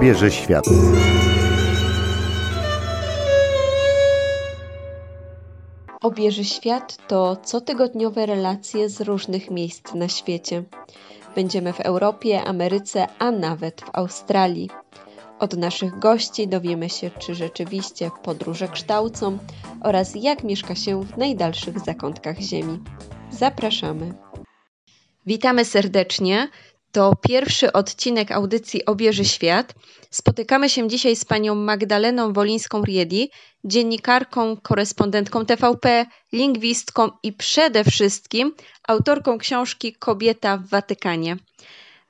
obierze świat. Obieży Świat to cotygodniowe relacje z różnych miejsc na świecie. Będziemy w Europie, Ameryce, a nawet w Australii. Od naszych gości dowiemy się, czy rzeczywiście podróże kształcą oraz jak mieszka się w najdalszych zakątkach Ziemi. Zapraszamy. Witamy serdecznie. To pierwszy odcinek audycji Obieży Świat. Spotykamy się dzisiaj z panią Magdaleną Wolińską-Riedi, dziennikarką, korespondentką TVP, lingwistką i przede wszystkim autorką książki Kobieta w Watykanie.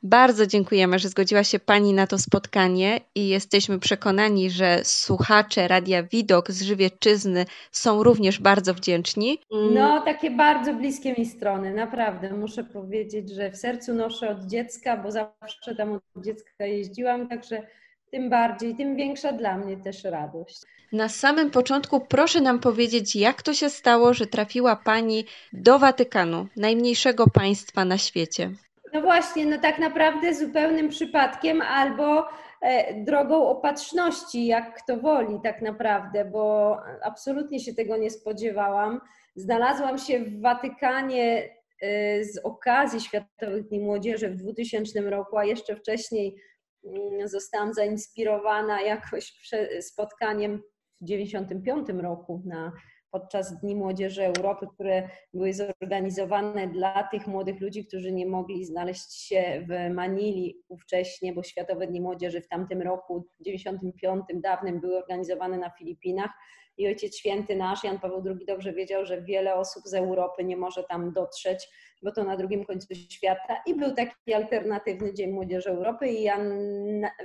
Bardzo dziękujemy, że zgodziła się Pani na to spotkanie i jesteśmy przekonani, że słuchacze Radia Widok z Żywiecczyzny są również bardzo wdzięczni. No, takie bardzo bliskie mi strony, naprawdę. Muszę powiedzieć, że w sercu noszę od dziecka, bo zawsze tam od dziecka jeździłam, także tym bardziej, tym większa dla mnie też radość. Na samym początku proszę nam powiedzieć, jak to się stało, że trafiła Pani do Watykanu, najmniejszego państwa na świecie. No właśnie, no tak naprawdę zupełnym przypadkiem albo e, drogą opatrzności, jak kto woli tak naprawdę, bo absolutnie się tego nie spodziewałam. Znalazłam się w Watykanie e, z okazji Światowych Dni Młodzieży w 2000 roku, a jeszcze wcześniej mm, zostałam zainspirowana jakoś spotkaniem w 1995 roku na podczas Dni Młodzieży Europy, które były zorganizowane dla tych młodych ludzi, którzy nie mogli znaleźć się w Manili ówcześnie, bo Światowe Dni Młodzieży w tamtym roku, w 95 dawnym, były organizowane na Filipinach. I Ojciec Święty nasz, Jan Paweł II, dobrze wiedział, że wiele osób z Europy nie może tam dotrzeć bo to na drugim końcu świata i był taki alternatywny Dzień Młodzieży Europy i ja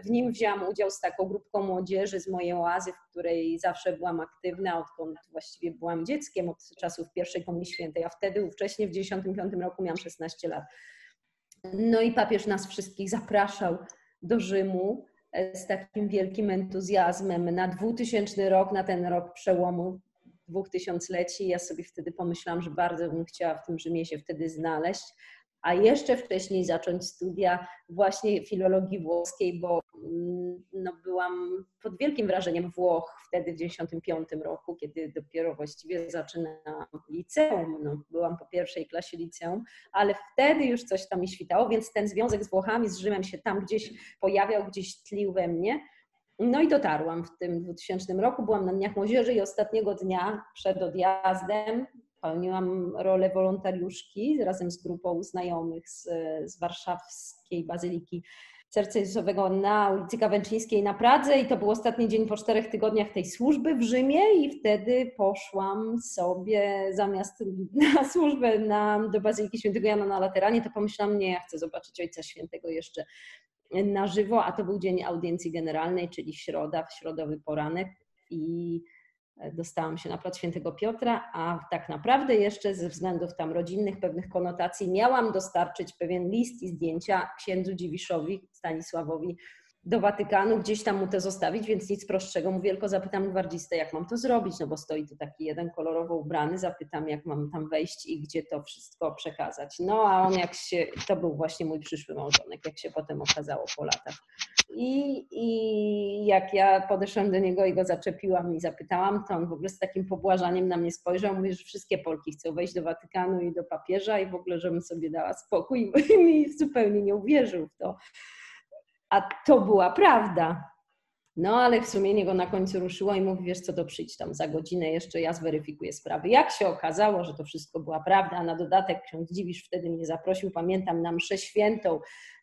w nim wzięłam udział z taką grupką młodzieży z mojej oazy, w której zawsze byłam aktywna, odkąd właściwie byłam dzieckiem, od czasów pierwszej Komunii Świętej, a wtedy wcześniej w 1995 roku miałam 16 lat. No i papież nas wszystkich zapraszał do Rzymu z takim wielkim entuzjazmem na 2000 rok, na ten rok przełomu dwóch tysiącleci. Ja sobie wtedy pomyślałam, że bardzo bym chciała w tym Rzymie się wtedy znaleźć, a jeszcze wcześniej zacząć studia właśnie filologii włoskiej, bo mm, no, byłam pod wielkim wrażeniem Włoch wtedy w 1995 roku, kiedy dopiero właściwie zaczynałam liceum. No, byłam po pierwszej klasie liceum, ale wtedy już coś tam mi świtało, więc ten związek z Włochami, z Rzymem się tam gdzieś pojawiał, gdzieś tlił we mnie. No i dotarłam w tym 2000 roku. Byłam na Dniach Młodzieży i ostatniego dnia przed odjazdem pełniłam rolę wolontariuszki razem z grupą znajomych z, z warszawskiej Bazyliki Serca Jezusowego na ulicy Kawęczyńskiej na Pradze i to był ostatni dzień po czterech tygodniach tej służby w Rzymie i wtedy poszłam sobie zamiast na służbę na, do Bazyliki Świętego Jana na Lateranie, to pomyślałam, nie, ja chcę zobaczyć Ojca Świętego jeszcze na żywo, a to był dzień audiencji generalnej, czyli środa, środowy poranek i dostałam się na plac Świętego Piotra, a tak naprawdę jeszcze ze względów tam rodzinnych, pewnych konotacji miałam dostarczyć pewien list i zdjęcia księdzu Dziwiszowi, Stanisławowi do Watykanu, gdzieś tam mu to zostawić, więc nic prostszego. Mówię, tylko zapytam gwardzistę, jak mam to zrobić, no bo stoi tu taki jeden kolorowo ubrany, zapytam, jak mam tam wejść i gdzie to wszystko przekazać. No a on jak się, to był właśnie mój przyszły małżonek, jak się potem okazało po latach. I, I jak ja podeszłam do niego i go zaczepiłam i zapytałam, to on w ogóle z takim pobłażaniem na mnie spojrzał, mówi, że wszystkie Polki chcą wejść do Watykanu i do papieża i w ogóle, żebym sobie dała spokój i mi zupełnie nie uwierzył w to. A to była prawda. No ale w sumienie go na końcu ruszyło i mówi, wiesz co, to przyjdź tam za godzinę jeszcze, ja zweryfikuję sprawy. Jak się okazało, że to wszystko była prawda, a na dodatek ksiądz Dziwisz wtedy mnie zaprosił, pamiętam, na mszę świętą,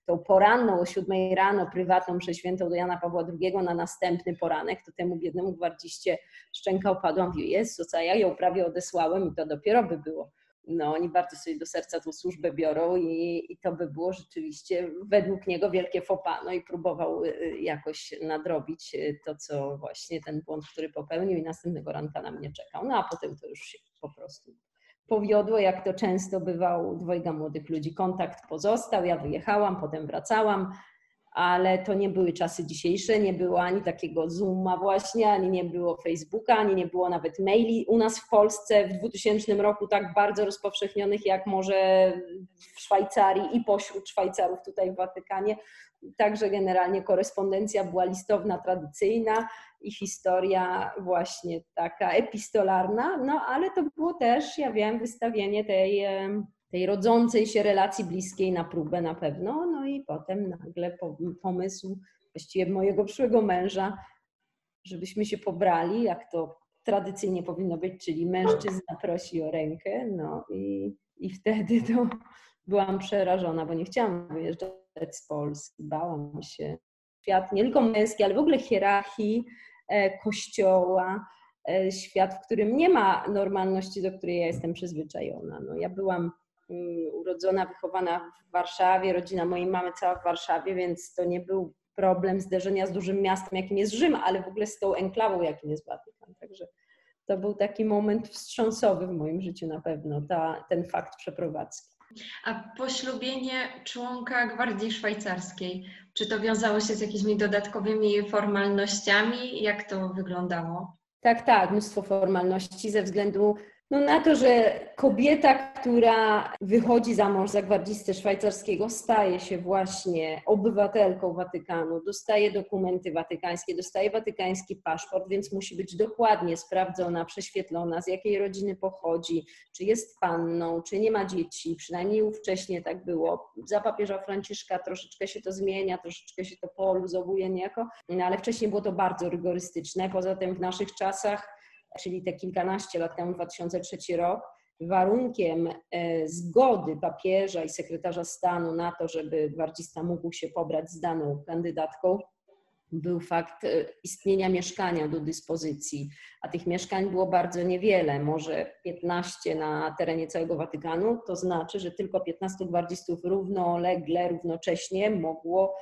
tą poranną o siódmej rano, prywatną mszę świętą do Jana Pawła II na następny poranek, to temu biednemu gwardziście szczęka opadła, mówię, Jezu, co ja ją prawie odesłałem i to dopiero by było no, oni bardzo sobie do serca tą służbę biorą i, i to by było rzeczywiście według niego wielkie fopa. No i próbował y, y, jakoś nadrobić y, to, co właśnie ten błąd, który popełnił i następnego ranka na mnie czekał. No a potem to już się po prostu powiodło, jak to często bywało u dwojga młodych ludzi. Kontakt pozostał, ja wyjechałam, potem wracałam, ale to nie były czasy dzisiejsze, nie było ani takiego Zooma właśnie, ani nie było Facebooka, ani nie było nawet maili u nas w Polsce w 2000 roku tak bardzo rozpowszechnionych jak może w Szwajcarii i pośród Szwajcarów tutaj w Watykanie. Także generalnie korespondencja była listowna, tradycyjna i historia właśnie taka epistolarna, no ale to było też, ja wiem, wystawienie tej, tej rodzącej się relacji bliskiej na próbę na pewno, no i potem nagle pomysł właściwie mojego przyszłego męża, żebyśmy się pobrali, jak to tradycyjnie powinno być, czyli mężczyzna prosi o rękę, no i, i wtedy to byłam przerażona, bo nie chciałam wyjeżdżać z Polski, bałam się. Świat nie tylko męski, ale w ogóle hierarchii e, kościoła, e, świat, w którym nie ma normalności, do której ja jestem przyzwyczajona. No, ja byłam urodzona, wychowana w Warszawie, rodzina mojej mamy cała w Warszawie, więc to nie był problem zderzenia z dużym miastem, jakim jest Rzym, ale w ogóle z tą enklawą, jakim jest Watykan. Także to był taki moment wstrząsowy w moim życiu na pewno, ta, ten fakt przeprowadzki. A poślubienie członka Gwardii Szwajcarskiej, czy to wiązało się z jakimiś dodatkowymi formalnościami? Jak to wyglądało? Tak, tak, mnóstwo formalności ze względu no na to, że kobieta, która wychodzi za mąż za gwardzistę szwajcarskiego, staje się właśnie obywatelką Watykanu, dostaje dokumenty watykańskie, dostaje watykański paszport, więc musi być dokładnie sprawdzona, prześwietlona, z jakiej rodziny pochodzi, czy jest panną, czy nie ma dzieci, przynajmniej ówcześnie tak było. Za papieża Franciszka troszeczkę się to zmienia, troszeczkę się to poluzowuje niejako, no ale wcześniej było to bardzo rygorystyczne. Poza tym w naszych czasach czyli te kilkanaście lat temu, 2003 rok, warunkiem e, zgody papieża i sekretarza stanu na to, żeby gwardzista mógł się pobrać z daną kandydatką, był fakt e, istnienia mieszkania do dyspozycji, a tych mieszkań było bardzo niewiele, może 15 na terenie całego Watykanu, to znaczy, że tylko 15 gwardzistów równolegle, równocześnie mogło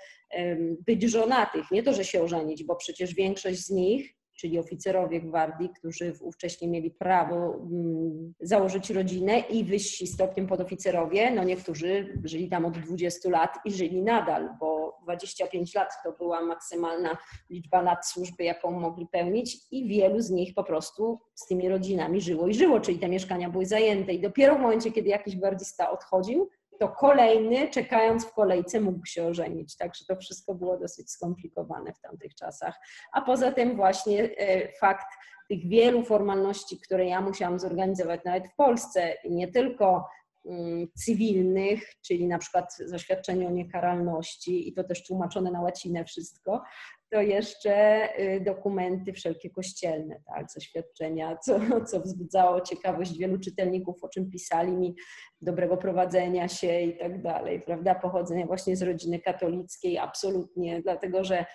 być żonatych. Nie to, że się ożenić, bo przecież większość z nich czyli oficerowie gwardii, którzy ówcześnie mieli prawo mm, założyć rodzinę i wyjść stopniem podoficerowie. No niektórzy żyli tam od 20 lat i żyli nadal, bo 25 lat to była maksymalna liczba lat służby, jaką mogli pełnić i wielu z nich po prostu z tymi rodzinami żyło i żyło, czyli te mieszkania były zajęte. I dopiero w momencie, kiedy jakiś gwardzista odchodził, to kolejny, czekając w kolejce, mógł się ożenić. Także to wszystko było dosyć skomplikowane w tamtych czasach. A poza tym właśnie e, fakt tych wielu formalności, które ja musiałam zorganizować nawet w Polsce, nie tylko mm, cywilnych, czyli na przykład zaświadczenie o niekaralności i to też tłumaczone na łacinę wszystko, to jeszcze y, dokumenty wszelkie kościelne, tak, zaświadczenia, co, co wzbudzało ciekawość wielu czytelników, o czym pisali mi, dobrego prowadzenia się i tak dalej, prawda, pochodzenia właśnie z rodziny katolickiej, absolutnie, dlatego że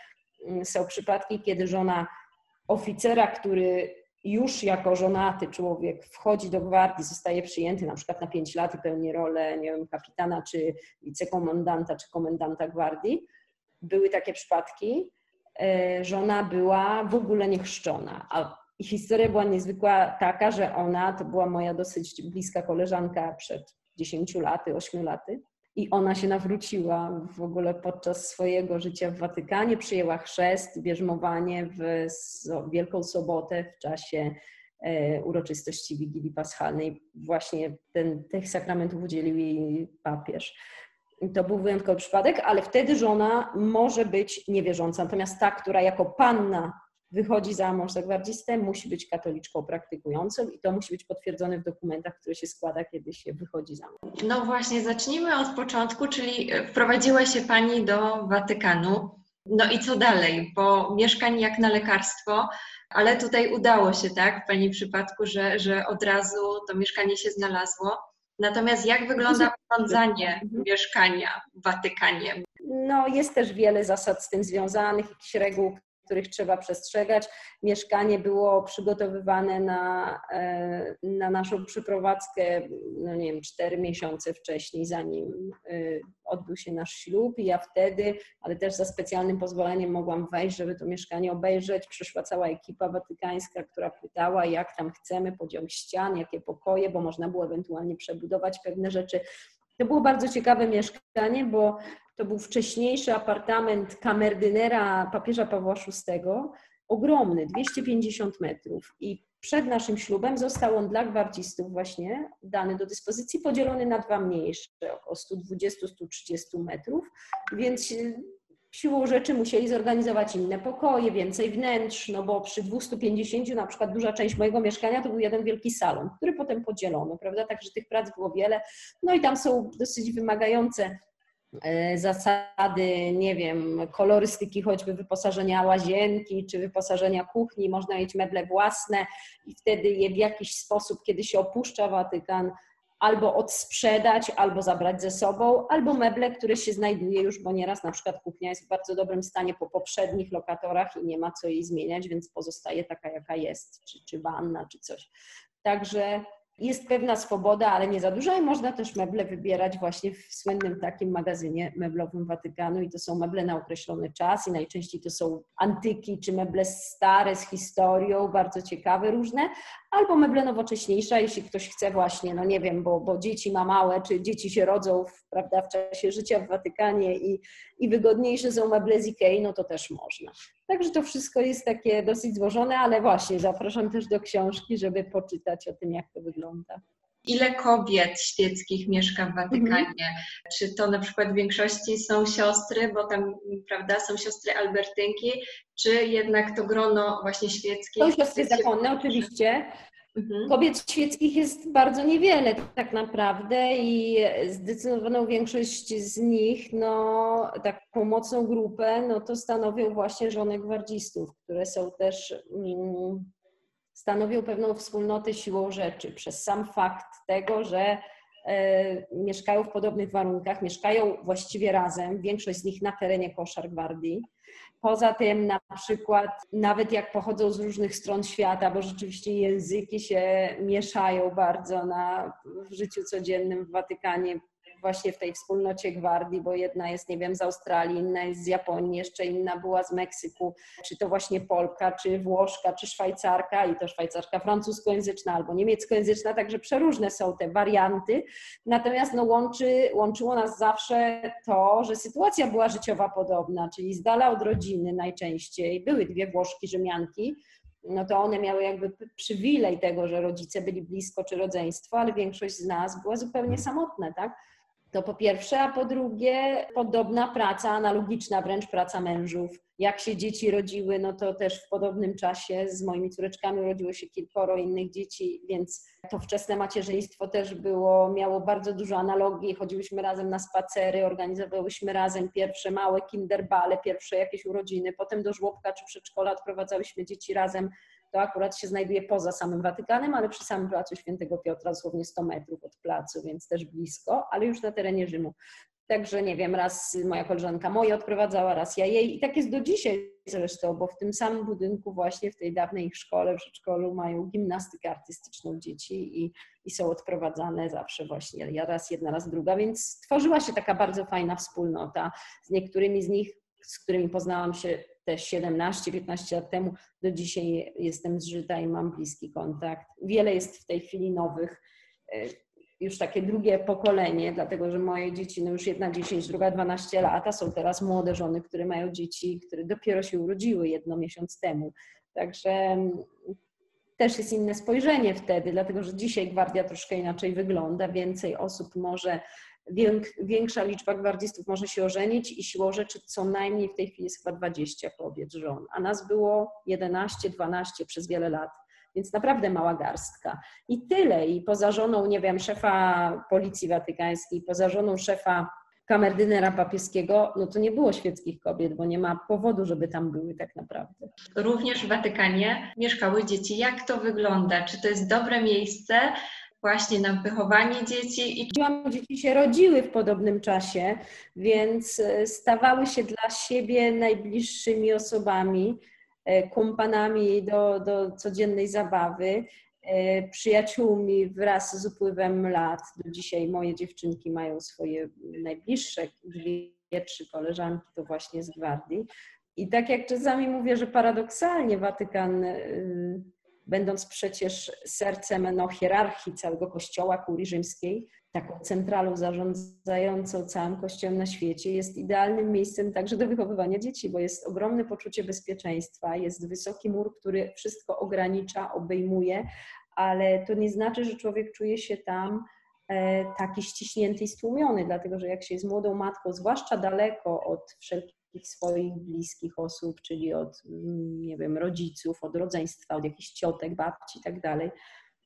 mm, są przypadki, kiedy żona oficera, który już jako żonaty człowiek wchodzi do gwardii, zostaje przyjęty na przykład na 5 lat i pełni rolę, nie wiem, kapitana, czy wicekomendanta, czy komendanta gwardii. Były takie przypadki, żona była w ogóle niechrzczona. A historia była niezwykła taka, że ona, to była moja dosyć bliska koleżanka przed 10 laty, 8 laty, i ona się nawróciła w ogóle podczas swojego życia w Watykanie, przyjęła chrzest, bierzmowanie w Wielką Sobotę w czasie e, uroczystości Wigilii Paschalnej. Właśnie ten, tych sakramentów udzielił jej papież to był wyjątkowy przypadek, ale wtedy żona może być niewierząca. Natomiast ta, która jako panna wychodzi za mąż za gwardzistę, musi być katoliczką praktykującą i to musi być potwierdzone w dokumentach, które się składa, kiedy się wychodzi za mąż. No właśnie, zacznijmy od początku, czyli wprowadziła się Pani do Watykanu. No i co dalej? Bo mieszkań jak na lekarstwo, ale tutaj udało się, tak, w Pani przypadku, że, że od razu to mieszkanie się znalazło. Natomiast jak wygląda urządzanie mieszkania w Watykanie? No, jest też wiele zasad z tym związanych, jakichś reguł, których trzeba przestrzegać. Mieszkanie było przygotowywane na, e, na naszą przeprowadzkę, no nie wiem, cztery miesiące wcześniej, zanim e, odbył się nasz ślub i ja wtedy, ale też za specjalnym pozwoleniem mogłam wejść, żeby to mieszkanie obejrzeć. Przyszła cała ekipa watykańska, która pytała, jak tam chcemy, podział ścian, jakie pokoje, bo można było ewentualnie przebudować pewne rzeczy. To było bardzo ciekawe mieszkanie, bo to był wcześniejszy apartament kamerdynera papieża Pawła VI, ogromny, 250 metrów. I przed naszym ślubem został on dla gwardzistów właśnie dany do dyspozycji, podzielony na dwa mniejsze, około 120-130 metrów, więc siłą rzeczy musieli zorganizować inne pokoje, więcej wnętrz, no bo przy 250 na przykład duża część mojego mieszkania to był jeden wielki salon, który potem podzielono, prawda? Także tych prac było wiele. No i tam są dosyć wymagające zasady, nie wiem, kolorystyki, choćby wyposażenia łazienki czy wyposażenia kuchni, można mieć meble własne i wtedy je w jakiś sposób, kiedy się opuszcza Watykan, albo odsprzedać, albo zabrać ze sobą, albo meble, które się znajduje już, bo nieraz na przykład kuchnia jest w bardzo dobrym stanie po poprzednich lokatorach i nie ma co jej zmieniać, więc pozostaje taka, jaka jest, czy, czy wanna, czy coś. Także jest pewna swoboda, ale nie za duża i można też meble wybierać właśnie w słynnym takim magazynie meblowym Watykanu i to są meble na określony czas i najczęściej to są antyki czy meble stare z historią, bardzo ciekawe różne, albo meble nowocześniejsze, jeśli ktoś chce właśnie, no nie wiem, bo, bo dzieci ma małe, czy dzieci się rodzą w, prawda, w czasie życia w Watykanie i, i wygodniejsze są meble z Ikei, no to też można. Także to wszystko jest takie dosyć złożone, ale właśnie zapraszam też do książki, żeby poczytać o tym, jak to wygląda. Ile kobiet świeckich mieszka w Watykanie? Mhm. Czy to na przykład w większości są siostry, bo tam, prawda, są siostry Albertynki, czy jednak to grono właśnie świeckich? Są siostry zakonne, oczywiście. Mhm. Kobiet świeckich jest bardzo niewiele tak naprawdę i zdecydowaną większość z nich, no taką mocną grupę, no to stanowią właśnie żony gwardzistów, które są też, mm, stanowią pewną wspólnotę siłą rzeczy. Przez sam fakt tego, że e, mieszkają w podobnych warunkach, mieszkają właściwie razem, większość z nich na terenie koszar gwardii. Poza tym na przykład nawet jak pochodzą z różnych stron świata, bo rzeczywiście języki się mieszają bardzo na, w życiu codziennym w Watykanie, właśnie w tej wspólnocie gwardii, bo jedna jest, nie wiem, z Australii, inna jest z Japonii, jeszcze inna była z Meksyku, czy to właśnie Polka, czy Włoszka, czy Szwajcarka i to Szwajcarka francuskojęzyczna albo niemieckojęzyczna, także przeróżne są te warianty. Natomiast no, łączy, łączyło nas zawsze to, że sytuacja była życiowa podobna, czyli z dala od rodziny najczęściej. Były dwie Włoszki, Rzymianki, no to one miały jakby przywilej tego, że rodzice byli blisko czy rodzeństwo, ale większość z nas była zupełnie samotna, tak? To po pierwsze, a po drugie, podobna praca, analogiczna wręcz praca mężów. Jak się dzieci rodziły, no to też w podobnym czasie z moimi córeczkami urodziło się kilkoro innych dzieci, więc to wczesne macierzyństwo też było, miało bardzo dużo analogii. Chodziłyśmy razem na spacery, organizowałyśmy razem pierwsze małe kinderbale, pierwsze jakieś urodziny, potem do żłobka czy przedszkola odprowadzałyśmy dzieci razem to akurat się znajduje poza samym Watykanem, ale przy samym placu Świętego Piotra, dosłownie 100 metrów od placu, więc też blisko, ale już na terenie Rzymu. Także nie wiem, raz moja koleżanka moje odprowadzała, raz ja jej i tak jest do dzisiaj zresztą, bo w tym samym budynku właśnie w tej dawnej szkole, w przedszkolu mają gimnastykę artystyczną dzieci i, i są odprowadzane zawsze właśnie raz jedna, raz druga, więc tworzyła się taka bardzo fajna wspólnota. Z niektórymi z nich, z którymi poznałam się te 17-15 lat temu, do dzisiaj jestem zżyta i mam bliski kontakt. Wiele jest w tej chwili nowych, e, już takie drugie pokolenie, dlatego że moje dzieci, no już jedna 10, druga 12 lat, a są teraz młode żony, które mają dzieci, które dopiero się urodziły jedno miesiąc temu. Także mm, też jest inne spojrzenie wtedy, dlatego że dzisiaj gwardia troszkę inaczej wygląda, więcej osób może większa liczba gwardzistów może się ożenić i siłą rzeczy co najmniej w tej chwili jest chyba 20 kobiet żon, a nas było 11, 12 przez wiele lat. Więc naprawdę mała garstka. I tyle. I poza żoną, nie wiem, szefa Policji Watykańskiej, poza żoną szefa kamerdynera papieskiego, no to nie było świeckich kobiet, bo nie ma powodu, żeby tam były tak naprawdę. Również w Watykanie mieszkały dzieci. Jak to wygląda? Czy to jest dobre miejsce? Właśnie na wychowanie dzieci. I dzieci się rodziły w podobnym czasie, więc e, stawały się dla siebie najbliższymi osobami, e, kumpanami do, do codziennej zabawy, e, przyjaciółmi wraz z upływem lat. Do dzisiaj moje dziewczynki mają swoje najbliższe dwie, trzy koleżanki, to właśnie z gwardii. I tak jak czasami mówię, że paradoksalnie Watykan będąc przecież sercem no, hierarchii całego Kościoła, kurii rzymskiej, taką centralą zarządzającą całym Kościołem na świecie, jest idealnym miejscem także do wychowywania dzieci, bo jest ogromne poczucie bezpieczeństwa, jest wysoki mur, który wszystko ogranicza, obejmuje, ale to nie znaczy, że człowiek czuje się tam e, taki ściśnięty i stłumiony, dlatego że jak się jest młodą matką, zwłaszcza daleko od wszelkich wszystkich swoich bliskich osób, czyli od, nie wiem, rodziców, od rodzeństwa, od jakichś ciotek, babci i tak dalej,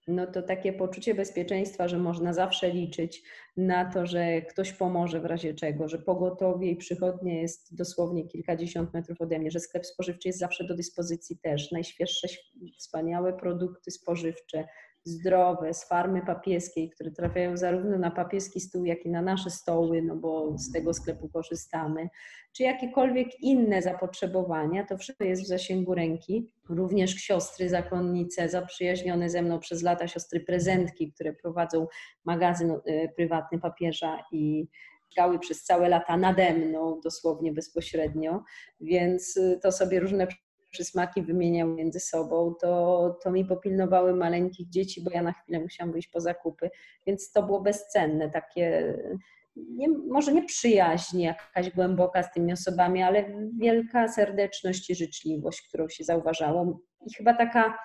no to takie poczucie bezpieczeństwa, że można zawsze liczyć na to, że ktoś pomoże w razie czego, że pogotowie i przychodnie jest dosłownie kilkadziesiąt metrów ode mnie, że sklep spożywczy jest zawsze do dyspozycji też. Najświeższe, wspaniałe produkty spożywcze, zdrowe, z farmy papieskiej, które trafiają zarówno na papieski stół, jak i na nasze stoły, no bo z tego sklepu korzystamy, czy jakiekolwiek inne zapotrzebowania, to wszystko jest w zasięgu ręki. Również siostry zakonnice, zaprzyjaźnione ze mną przez lata siostry prezentki, które prowadzą magazyn e, prywatny papieża i mieszkały przez całe lata nade mną, dosłownie bezpośrednio, więc e, to sobie różne przysmaki wymieniał między sobą, to, to mi popilnowały maleńkich dzieci, bo ja na chwilę musiałam wyjść po zakupy, więc to było bezcenne, takie nie, może nie przyjaźń jakaś głęboka z tymi osobami, ale wielka serdeczność i życzliwość, którą się zauważało. I chyba taka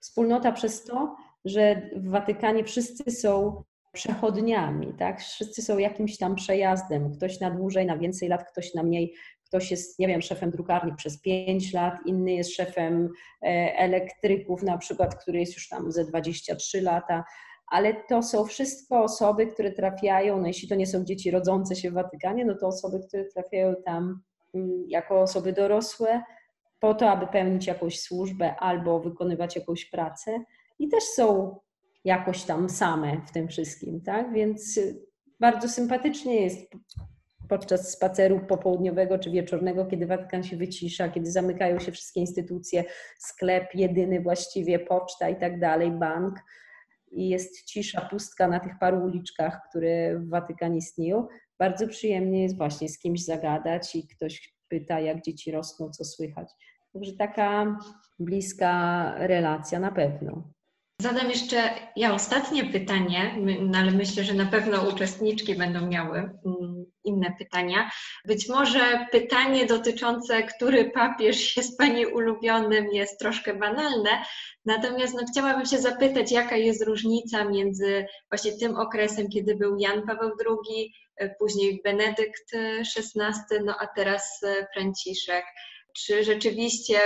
wspólnota przez to, że w Watykanie wszyscy są przechodniami, tak? Wszyscy są jakimś tam przejazdem. Ktoś na dłużej, na więcej lat, ktoś na mniej ktoś jest, nie wiem, szefem drukarni przez 5 lat, inny jest szefem e, elektryków na przykład, który jest już tam ze 23 lata, ale to są wszystko osoby, które trafiają, no jeśli to nie są dzieci rodzące się w Watykanie, no to osoby, które trafiają tam mm, jako osoby dorosłe po to, aby pełnić jakąś służbę albo wykonywać jakąś pracę i też są jakoś tam same w tym wszystkim, tak? Więc bardzo sympatycznie jest podczas spaceru popołudniowego czy wieczornego, kiedy Watykan się wycisza, kiedy zamykają się wszystkie instytucje, sklep jedyny właściwie, poczta i tak dalej, bank i jest cisza, pustka na tych paru uliczkach, które w Watykanie istnieją. Bardzo przyjemnie jest właśnie z kimś zagadać i ktoś pyta, jak dzieci rosną, co słychać. Także taka bliska relacja na pewno. Zadam jeszcze ja ostatnie pytanie, no ale myślę, że na pewno uczestniczki będą miały mm, inne pytania. Być może pytanie dotyczące, który papież jest Pani ulubionym, jest troszkę banalne, natomiast no, chciałabym się zapytać, jaka jest różnica między właśnie tym okresem, kiedy był Jan Paweł II, później Benedykt XVI, no a teraz Franciszek. Czy rzeczywiście,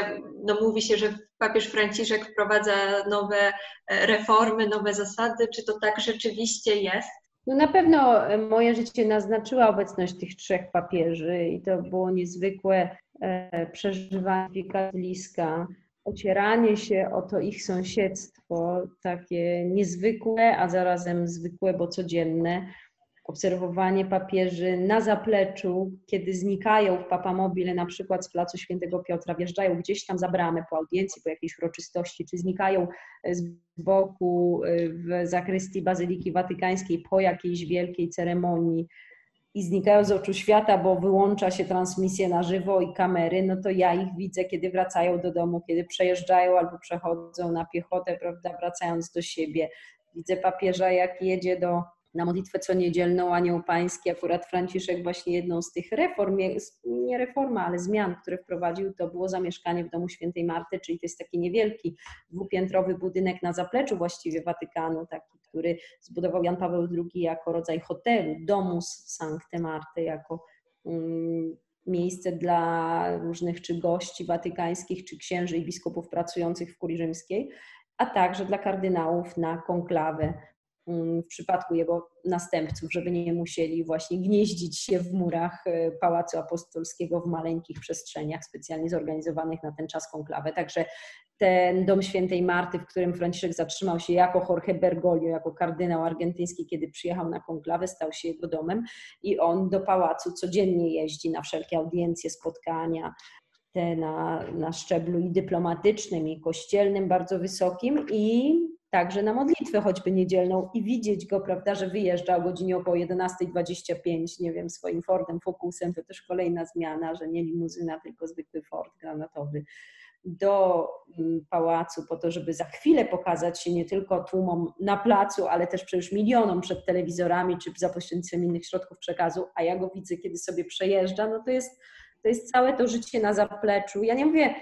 no mówi się, że papież Franciszek wprowadza nowe e, reformy, nowe zasady, czy to tak rzeczywiście jest? No na pewno moje życie naznaczyła obecność tych trzech papieży i to było niezwykłe e, przeżywanie katoliska, ocieranie się o to ich sąsiedztwo, takie niezwykłe, a zarazem zwykłe, bo codzienne obserwowanie papieży na zapleczu, kiedy znikają w papamobile, na przykład z Placu Świętego Piotra, wjeżdżają gdzieś tam za bramę po audiencji, po jakiejś uroczystości, czy znikają z boku y, w zakrystii Bazyliki Watykańskiej po jakiejś wielkiej ceremonii i znikają z oczu świata, bo wyłącza się transmisję na żywo i kamery, no to ja ich widzę, kiedy wracają do domu, kiedy przejeżdżają albo przechodzą na piechotę, prawda, wracając do siebie. Widzę papieża, jak jedzie do na modlitwę co niedzielną Anioł Pański, akurat Franciszek właśnie jedną z tych reform, nie reforma, ale zmian, które wprowadził, to było zamieszkanie w domu świętej Marty, czyli to jest taki niewielki dwupiętrowy budynek na zapleczu właściwie Watykanu, taki, który zbudował Jan Paweł II jako rodzaj hotelu, domus Sancte Marty, jako um, miejsce dla różnych czy gości watykańskich, czy księży i biskupów pracujących w kurii rzymskiej, a także dla kardynałów na konklawę w przypadku jego następców, żeby nie musieli właśnie gnieździć się w murach e, Pałacu Apostolskiego w maleńkich przestrzeniach specjalnie zorganizowanych na ten czas konklawę. Także ten dom świętej Marty, w którym Franciszek zatrzymał się jako Jorge Bergoglio, jako kardynał argentyński, kiedy przyjechał na konklawę, stał się jego domem i on do pałacu codziennie jeździ na wszelkie audiencje, spotkania, te na, na szczeblu i dyplomatycznym, i kościelnym bardzo wysokim i także na modlitwę choćby niedzielną i widzieć go, prawda, że wyjeżdża o godzinie około 11.25, nie wiem, swoim Fordem Focusem, to też kolejna zmiana, że nie limuzyna, tylko zwykły Ford granatowy do mm, pałacu po to, żeby za chwilę pokazać się nie tylko tłumom na placu, ale też przecież milionom przed telewizorami czy za pośrednictwem innych środków przekazu, a ja go widzę, kiedy sobie przejeżdża, no to jest, to jest całe to życie na zapleczu. Ja nie mówię,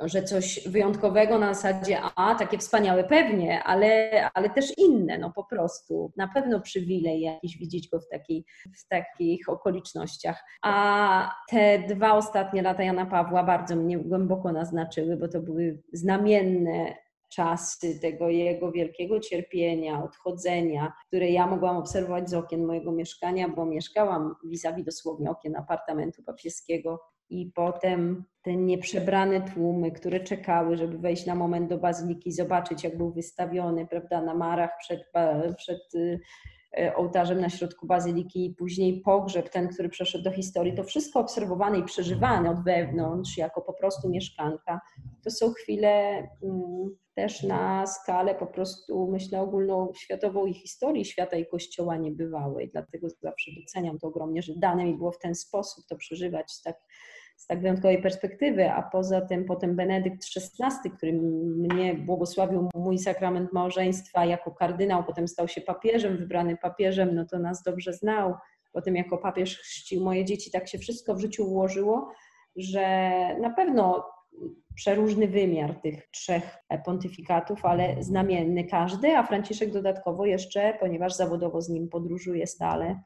że coś wyjątkowego na zasadzie, a takie wspaniałe pewnie, ale, ale też inne, no po prostu. Na pewno przywilej jakiś widzieć go w, takiej, w takich okolicznościach. A te dwa ostatnie lata Jana Pawła bardzo mnie głęboko naznaczyły, bo to były znamienne czasy tego jego wielkiego cierpienia, odchodzenia, które ja mogłam obserwować z okien mojego mieszkania, bo mieszkałam vis-a-vis dosłownie okien apartamentu papieskiego i potem te nieprzebrane tłumy, które czekały, żeby wejść na moment do bazyliki zobaczyć, jak był wystawiony, prawda, na marach przed, przed y, e, ołtarzem na środku bazyliki i później pogrzeb, ten, który przeszedł do historii, to wszystko obserwowane i przeżywane od wewnątrz, jako po prostu mieszkanka, to są chwile mm, też na skalę po prostu, myślę, ogólnoświatową i historii świata i Kościoła niebywałej. Dlatego zawsze doceniam to ogromnie, że dane mi było w ten sposób to przeżywać tak z tak wyjątkowej perspektywy, a poza tym potem Benedykt XVI, który mnie błogosławił mój sakrament małżeństwa jako kardynał, potem stał się papieżem, wybrany papieżem, no to nas dobrze znał. Potem jako papież chrzcił moje dzieci, tak się wszystko w życiu ułożyło, że na pewno przeróżny wymiar tych trzech pontyfikatów, ale znamienny każdy, a Franciszek dodatkowo jeszcze, ponieważ zawodowo z nim podróżuje stale,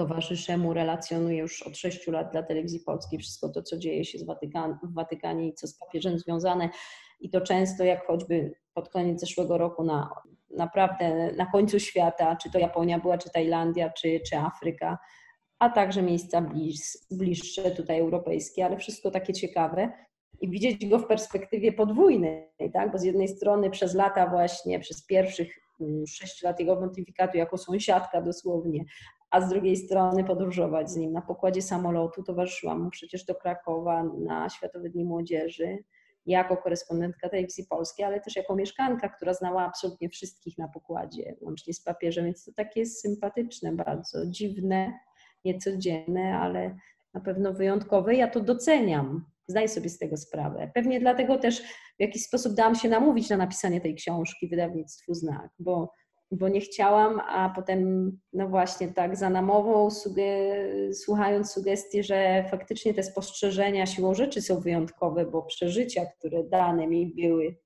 towarzyszę mu, relacjonuję już od sześciu lat dla telewizji polskiej wszystko to, co dzieje się Watykan w Watykanie i co z papieżem związane. I to często, jak choćby pod koniec zeszłego roku, na, naprawdę na końcu świata, czy to Japonia była, czy Tajlandia, czy, czy Afryka, a także miejsca bliż, bliższe, tutaj europejskie, ale wszystko takie ciekawe. I widzieć go w perspektywie podwójnej, tak? bo z jednej strony przez lata właśnie, przez pierwszych mm, sześć lat jego pontyfikatu jako sąsiadka dosłownie, a z drugiej strony podróżować z nim. Na pokładzie samolotu towarzyszyłam mu przecież do Krakowa na Światowe Dni Młodzieży jako korespondentka telewizji polskiej, ale też jako mieszkanka, która znała absolutnie wszystkich na pokładzie, łącznie z papieżem, więc to takie sympatyczne bardzo, dziwne, niecodzienne, ale na pewno wyjątkowe. Ja to doceniam, zdaję sobie z tego sprawę. Pewnie dlatego też w jakiś sposób dałam się namówić na napisanie tej książki wydawnictwu Znak, bo bo nie chciałam, a potem, no właśnie, tak za namową, suge- słuchając sugestii, że faktycznie te spostrzeżenia siłą rzeczy są wyjątkowe, bo przeżycia, które dane mi były,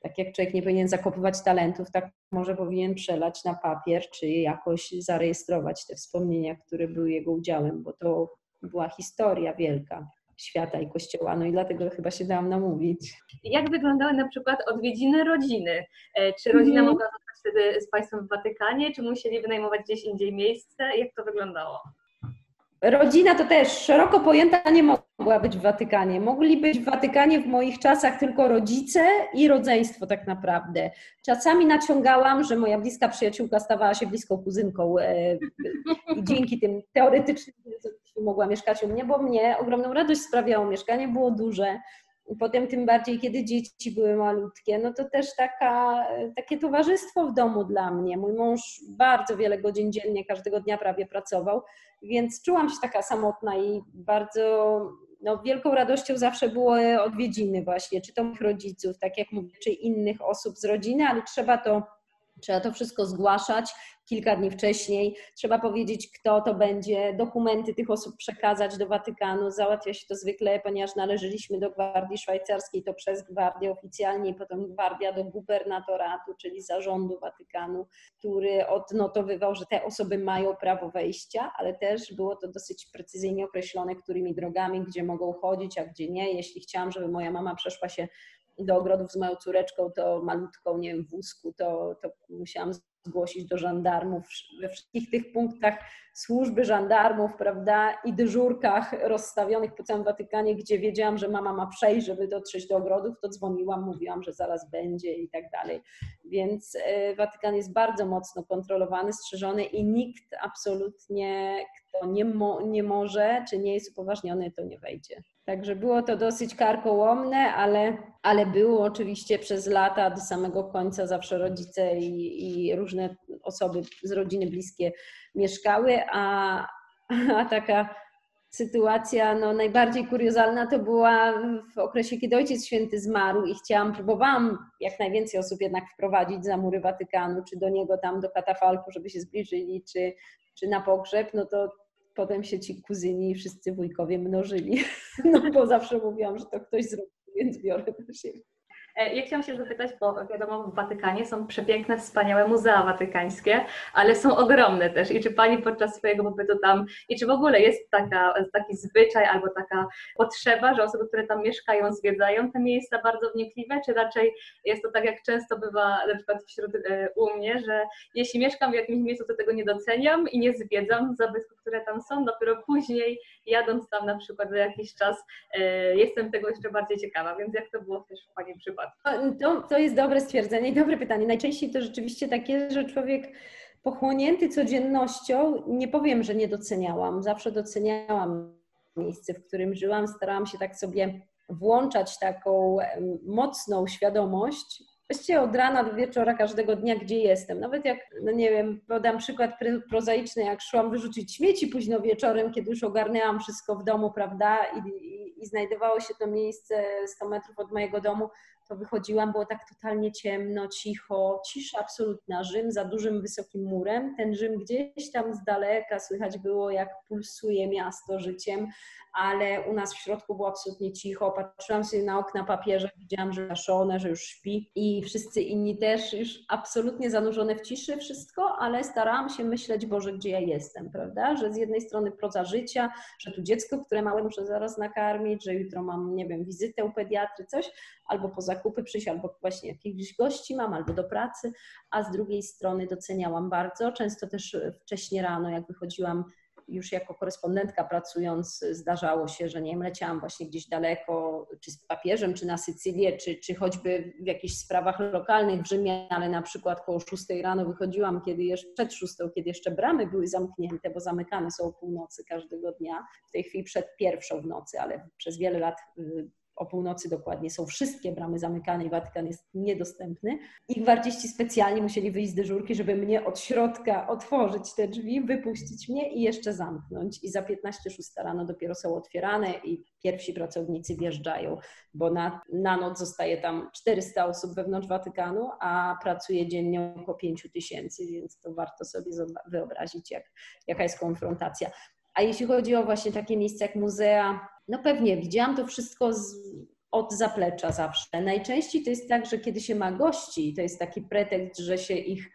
tak jak człowiek nie powinien zakopywać talentów, tak może powinien przelać na papier, czy jakoś zarejestrować te wspomnienia, które były jego udziałem, bo to była historia wielka świata i kościoła, no i dlatego chyba się dałam namówić. Jak wyglądały na przykład odwiedziny rodziny? E, czy rodzina mm. mogła wtedy z Państwem w Watykanie, czy musieli wynajmować gdzieś indziej miejsce? Jak to wyglądało? Rodzina to też szeroko pojęta nie mogła być w Watykanie. Mogli być w Watykanie w moich czasach tylko rodzice i rodzeństwo tak naprawdę. Czasami naciągałam, że moja bliska przyjaciółka stawała się bliską kuzynką e, i dzięki tym teoretycznym mogła mieszkać u mnie, bo mnie ogromną radość sprawiało. Mieszkanie było duże. Potem tym bardziej, kiedy dzieci były malutkie, no to też taka, takie towarzystwo w domu dla mnie. Mój mąż bardzo wiele godzin dziennie, każdego dnia prawie pracował, więc czułam się taka samotna i bardzo no, wielką radością zawsze było odwiedziny właśnie, czy to moich rodziców, tak jak mówię, czy innych osób z rodziny, ale trzeba to Trzeba to wszystko zgłaszać kilka dni wcześniej. Trzeba powiedzieć, kto to będzie, dokumenty tych osób przekazać do Watykanu. Załatwia się to zwykle, ponieważ należeliśmy do Gwardii Szwajcarskiej, to przez Gwardię oficjalnie potem Gwardia do gubernatoratu, czyli zarządu Watykanu, który odnotowywał, że te osoby mają prawo wejścia, ale też było to dosyć precyzyjnie określone, którymi drogami, gdzie mogą chodzić, a gdzie nie. Jeśli chciałam, żeby moja mama przeszła się do ogrodów z moją córeczką, to malutką, nie wiem, wózku, to, to musiałam zgłosić do żandarmów we wszystkich tych punktach służby żandarmów, prawda, i dyżurkach rozstawionych po całym Watykanie, gdzie wiedziałam, że mama ma przejść, żeby dotrzeć do ogrodów, to dzwoniłam, mówiłam, że zaraz będzie i tak dalej. Więc e, Watykan jest bardzo mocno kontrolowany, strzeżony i nikt absolutnie, kto nie, mo nie może, czy nie jest upoważniony, to nie wejdzie. Także było to dosyć karkołomne, ale, ale było oczywiście przez lata do samego końca zawsze rodzice i, i różne osoby z rodziny bliskie mieszkały, a, a taka sytuacja no, najbardziej kuriozalna to była w okresie, kiedy Ojciec Święty zmarł i chciałam, próbowałam jak najwięcej osób jednak wprowadzić za mury Watykanu, czy do niego tam, do katafalku, żeby się zbliżyli, czy, czy na pogrzeb, no to potem się ci kuzyni i wszyscy wujkowie mnożyli, no bo zawsze mówiłam, że to ktoś zrobił więc biorę do siebie. E, ja chciałam się zapytać, bo wiadomo, w Watykanie są przepiękne, wspaniałe muzea watykańskie, ale są ogromne też. I czy Pani podczas swojego pobytu tam, i czy w ogóle jest taka, taki zwyczaj albo taka potrzeba, że osoby, które tam mieszkają, zwiedzają te miejsca bardzo wnikliwe, czy raczej jest to tak, jak często bywa na przykład wśród e, u mnie, że jeśli mieszkam w jakimś miejscu, to tego nie doceniam i nie zwiedzam zabytków, które tam są, dopiero później jadąc tam na przykład za jakiś czas, e, jestem tego jeszcze bardziej ciekawa, więc jak to było też w Pani przypadku? To, to jest dobre stwierdzenie i dobre pytanie. Najczęściej to rzeczywiście takie, że człowiek pochłonięty codziennością, nie powiem, że nie doceniałam, zawsze doceniałam miejsce, w którym żyłam, starałam się tak sobie włączać taką mocną świadomość, właściwie od rana do wieczora każdego dnia, gdzie jestem. Nawet jak, no nie wiem, podam przykład prozaiczny, jak szłam wyrzucić śmieci późno wieczorem, kiedy już ogarnęłam wszystko w domu, prawda, i, i, i znajdowało się to miejsce 100 metrów od mojego domu, to wychodziłam, było tak totalnie ciemno, cicho, cisza absolutna, Rzym za dużym, wysokim murem. Ten Rzym gdzieś tam z daleka słychać było, jak pulsuje miasto życiem, ale u nas w środku było absolutnie cicho. Patrzyłam sobie na okna papieża, widziałam, że zaszone, że już śpi i wszyscy inni też już absolutnie zanurzone w ciszy wszystko, ale starałam się myśleć, Boże, gdzie ja jestem, prawda? Że z jednej strony proza życia, że tu dziecko, które małe muszę zaraz nakarmić, że jutro mam, nie wiem, wizytę u pediatry, coś, albo po zakupy przyjść, albo właśnie jakichś gości mam, albo do pracy, a z drugiej strony doceniałam bardzo, często też wcześnie rano, jak wychodziłam już jako korespondentka pracując, zdarzało się, że nie wiem, leciałam właśnie gdzieś daleko, czy z papieżem, czy na Sycylię, czy, czy choćby w jakichś sprawach lokalnych w Rzymie, ale na przykład koło 6 rano wychodziłam, kiedy jeszcze przed 6, kiedy jeszcze bramy były zamknięte, bo zamykane są o północy każdego dnia, w tej chwili przed pierwszą w nocy, ale przez wiele lat y, o północy dokładnie są wszystkie bramy zamykane i Watykan jest niedostępny. I gwardziści specjalnie musieli wyjść z dyżurki, żeby mnie od środka otworzyć te drzwi, wypuścić mnie i jeszcze zamknąć. I za 15.06 rano dopiero są otwierane i pierwsi pracownicy wjeżdżają, bo na, na noc zostaje tam 400 osób wewnątrz Watykanu, a pracuje dziennie około 5 tysięcy, więc to warto sobie wyobrazić, jak, jaka jest konfrontacja. A jeśli chodzi o właśnie takie miejsca jak muzea, no pewnie widziałam to wszystko z, od zaplecza zawsze. Najczęściej to jest tak, że kiedy się ma gości, to jest taki pretekst, że się ich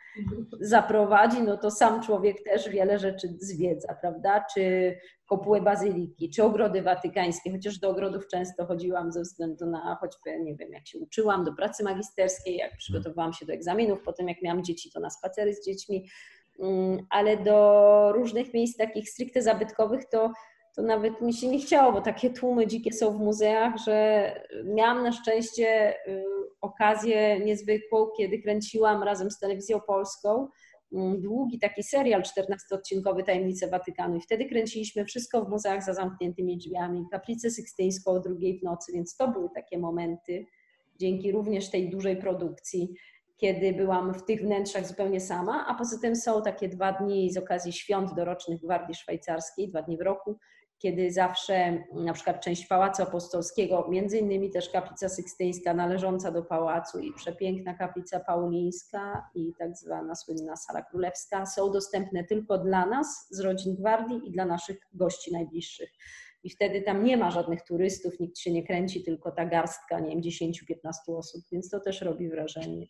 zaprowadzi, no to sam człowiek też wiele rzeczy zwiedza, prawda? Czy kopułę bazyliki, czy ogrody watykańskie, chociaż do ogrodów często chodziłam ze względu na choćby, nie wiem, jak się uczyłam do pracy magisterskiej, jak przygotowałam się do egzaminów, potem jak miałam dzieci, to na spacery z dziećmi, mm, ale do różnych miejsc takich stricte zabytkowych to to nawet mi się nie chciało, bo takie tłumy dzikie są w muzeach, że miałam na szczęście y, okazję niezwykłą, kiedy kręciłam razem z Telewizją Polską mm, długi taki serial 14-odcinkowy Tajemnice Watykanu. I wtedy kręciliśmy wszystko w muzeach za zamkniętymi drzwiami, kaplicę sykstyńską o drugiej w nocy, więc to były takie momenty, dzięki również tej dużej produkcji, kiedy byłam w tych wnętrzach zupełnie sama, a poza tym są takie dwa dni z okazji świąt dorocznych Gwardii Szwajcarskiej, dwa dni w roku, kiedy zawsze na przykład część Pałacu Apostolskiego, między innymi też kaplica sykstyńska należąca do pałacu i przepiękna kaplica paulińska i tak zwana słynna sala królewska są dostępne tylko dla nas z rodzin gwardii i dla naszych gości najbliższych. I wtedy tam nie ma żadnych turystów, nikt się nie kręci, tylko ta garstka, nie wiem, 10-15 osób, więc to też robi wrażenie.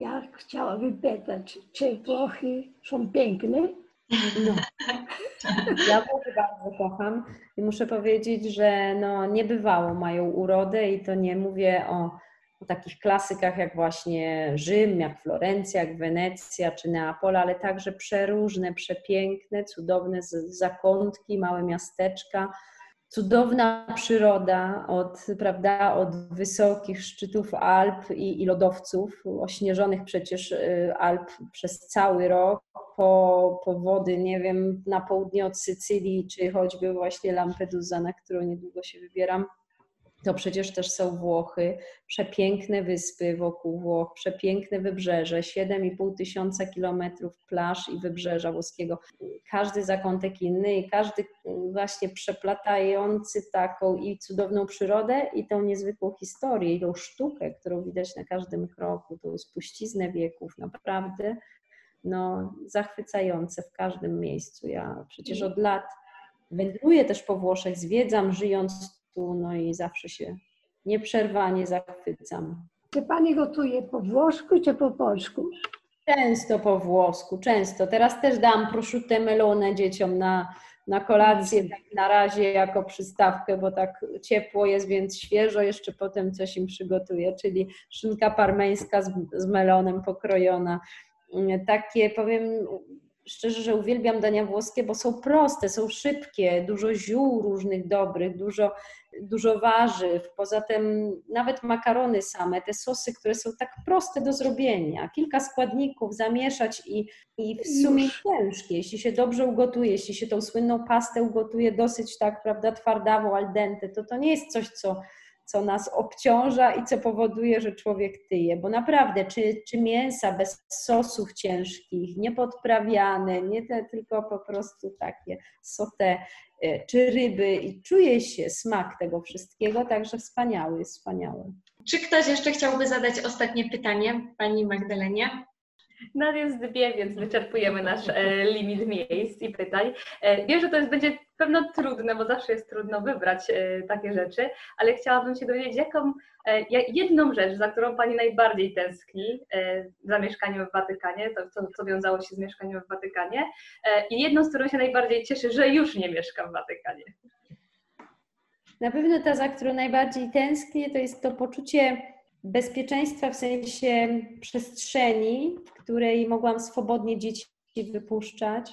Ja chciałabym pytać, czy Włochy są piękne? No. Ja Włochy bardzo kocham i muszę powiedzieć, że no, niebywało mają urodę i to nie mówię o, o takich klasykach jak właśnie Rzym, jak Florencja, jak Wenecja czy Neapol, ale także przeróżne, przepiękne, cudowne zakątki, małe miasteczka, cudowna przyroda od, prawda, od wysokich szczytów Alp i, i lodowców, ośnieżonych przecież y, Alp przez cały rok, po, po wody, nie wiem, na południe od Sycylii, czy choćby właśnie Lampedusa, na którą niedługo się wybieram, to przecież też są Włochy, przepiękne wyspy wokół Włoch, przepiękne wybrzeże, 7,5 tysiąca kilometrów plaż i wybrzeża włoskiego. Każdy zakątek inny i każdy właśnie przeplatający taką i cudowną przyrodę i tą niezwykłą historię i tą sztukę, którą widać na każdym kroku, tą spuściznę wieków, naprawdę no, zachwycające w każdym miejscu. Ja przecież od lat wędruję też po Włoszech, zwiedzam, żyjąc tu, no i zawsze się nieprzerwanie zachwycam. Czy pani gotuje po włosku czy po polsku? Często po włosku, często. Teraz też dam prosciutto melone dzieciom na, na kolację, tak na razie jako przystawkę, bo tak ciepło jest, więc świeżo jeszcze potem coś im przygotuję, czyli szynka parmeńska z, z melonem pokrojona. Takie powiem szczerze, że uwielbiam dania włoskie, bo są proste, są szybkie, dużo ziół różnych dobrych, dużo, dużo warzyw. Poza tym nawet makarony same, te sosy, które są tak proste do zrobienia. Kilka składników zamieszać i, i w sumie ciężkie. Jeśli się dobrze ugotuje, jeśli się tą słynną pastę ugotuje dosyć tak, prawda, twardawą, al dente, to to nie jest coś, co co nas obciąża i co powoduje, że człowiek tyje. Bo naprawdę, czy, czy mięsa bez sosów ciężkich, niepodprawiane, nie te, tylko po prostu takie sote, y, czy ryby i czuje się smak tego wszystkiego, także wspaniały, wspaniały. Czy ktoś jeszcze chciałby zadać ostatnie pytanie Pani Magdalenie? Nas jest dwie, więc wyczerpujemy nasz e, limit miejsc i pytań. E, wiem, że to jest, będzie pewno trudne, bo zawsze jest trudno wybrać e, takie rzeczy, ale chciałabym się dowiedzieć, jaką e, jedną rzecz, za którą Pani najbardziej tęskni e, za mieszkaniem w Watykanie, to co, co wiązało się z mieszkaniem w Watykanie, e, i jedną, z którą się najbardziej cieszy, że już nie mieszka w Watykanie. Na pewno ta, za którą najbardziej tęsknię, to jest to poczucie bezpieczeństwa w sensie przestrzeni, w której mogłam swobodnie dzieci wypuszczać.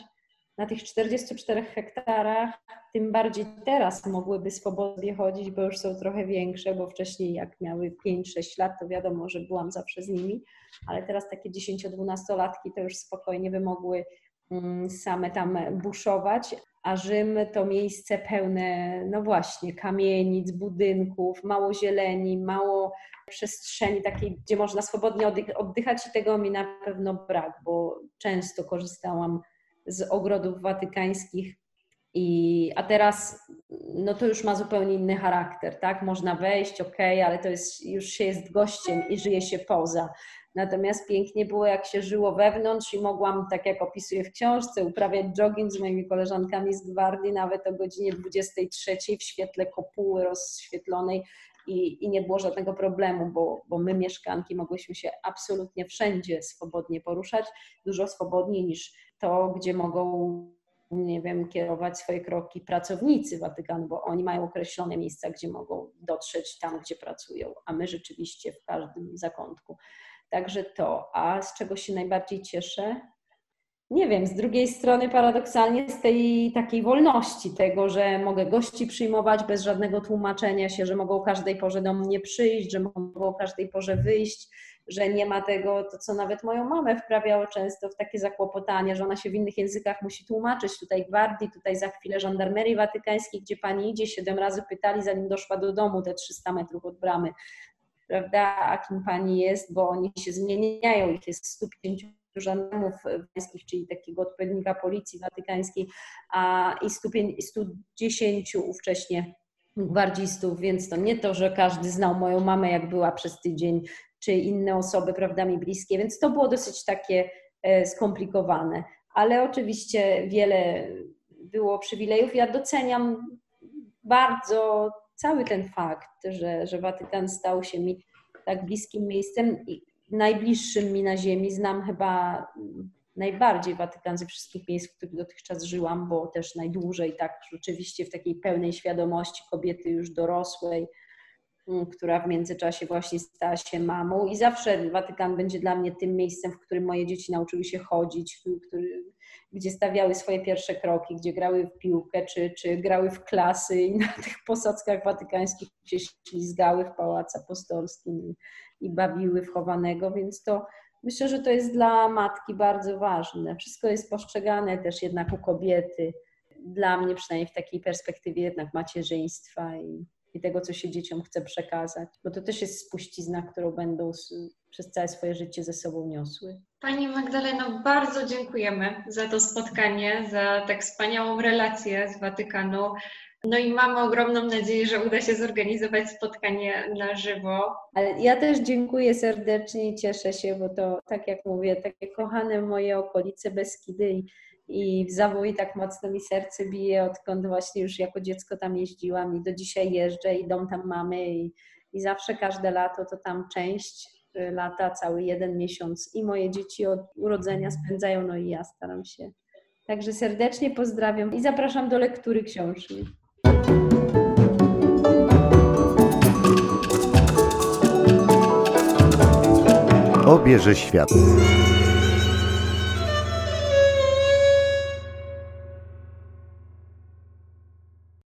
Na tych 44 hektarach, tym bardziej teraz mogłyby swobodnie chodzić, bo już są trochę większe, bo wcześniej jak miały 5-6 lat, to wiadomo, że byłam zawsze z nimi, ale teraz takie 10-12-latki to już spokojnie by mogły mm, same tam buszować, a Rzym to miejsce pełne, no właśnie, kamienic, budynków, mało zieleni, mało przestrzeni takiej, gdzie można swobodnie oddychać i tego mi na pewno brak, bo często korzystałam z ogrodów watykańskich i, a teraz no to już ma zupełnie inny charakter, tak? Można wejść, ok, ale to jest, już się jest gościem i żyje się poza. Natomiast pięknie było, jak się żyło wewnątrz i mogłam, tak jak opisuję w książce, uprawiać jogging z moimi koleżankami z gwardii nawet o godzinie 23 w świetle kopuły rozświetlonej i, i nie było żadnego problemu, bo, bo my mieszkanki mogłyśmy się absolutnie wszędzie swobodnie poruszać, dużo swobodniej niż to, gdzie mogą nie wiem, kierować swoje kroki pracownicy Watykanu, bo oni mają określone miejsca, gdzie mogą dotrzeć tam, gdzie pracują, a my rzeczywiście w każdym zakątku. Także to. A z czego się najbardziej cieszę? Nie wiem, z drugiej strony paradoksalnie z tej takiej wolności tego, że mogę gości przyjmować bez żadnego tłumaczenia się, że mogą o każdej porze do mnie przyjść, że mogą o każdej porze wyjść, że nie ma tego, to co nawet moją mamę wprawiało często w takie zakłopotanie, że ona się w innych językach musi tłumaczyć, tutaj gwardii, tutaj za chwilę żandarmerii watykańskiej, gdzie pani idzie, siedem razy pytali, zanim doszła do domu, te 300 metrów od bramy, prawda, a kim pani jest, bo oni się zmieniają, ich jest 150 żandarmów watykańskich, czyli takiego odpowiednika policji watykańskiej, a i 110 ówcześnie gwardzistów, więc to nie to, że każdy znał moją mamę, jak była przez tydzień, czy inne osoby, prawda, mi bliskie, więc to było dosyć takie e, skomplikowane. Ale oczywiście wiele było przywilejów. Ja doceniam bardzo cały ten fakt, że, że Watykan stał się mi tak bliskim miejscem i najbliższym mi na ziemi. Znam chyba najbardziej Watykan ze wszystkich miejsc, w których dotychczas żyłam, bo też najdłużej tak rzeczywiście w takiej pełnej świadomości kobiety już dorosłej, która w międzyczasie właśnie stała się mamą. I zawsze Watykan będzie dla mnie tym miejscem, w którym moje dzieci nauczyły się chodzić, który, gdzie stawiały swoje pierwsze kroki, gdzie grały w piłkę, czy, czy grały w klasy. I na tych posadzkach watykańskich się ślizgały w Pałacu Apostolskim i, bawiły w chowanego, więc to myślę, że to jest dla matki bardzo ważne. Wszystko jest postrzegane też jednak u kobiety, dla mnie przynajmniej w takiej perspektywie jednak macierzyństwa i, i tego, co się dzieciom chce przekazać, bo to też jest spuścizna, którą będą przez całe swoje życie ze sobą niosły. Pani Magdaleno, bardzo dziękujemy za to spotkanie, za tak wspaniałą relację z Watykanu. No i mamy ogromną nadzieję, że uda się zorganizować spotkanie na żywo. Ale ja też dziękuję serdecznie i cieszę się, bo to, tak jak mówię, takie kochane moje okolice Beskidy i, w Zawoi tak mocno mi serce bije, odkąd właśnie już jako dziecko tam jeździłam i do dzisiaj jeżdżę i dom tam mamy i, i zawsze każde lato to tam część y, lata, cały jeden miesiąc i moje dzieci od urodzenia spędzają, no i ja staram się. Także serdecznie pozdrawiam i zapraszam do lektury książki. Obierze świat.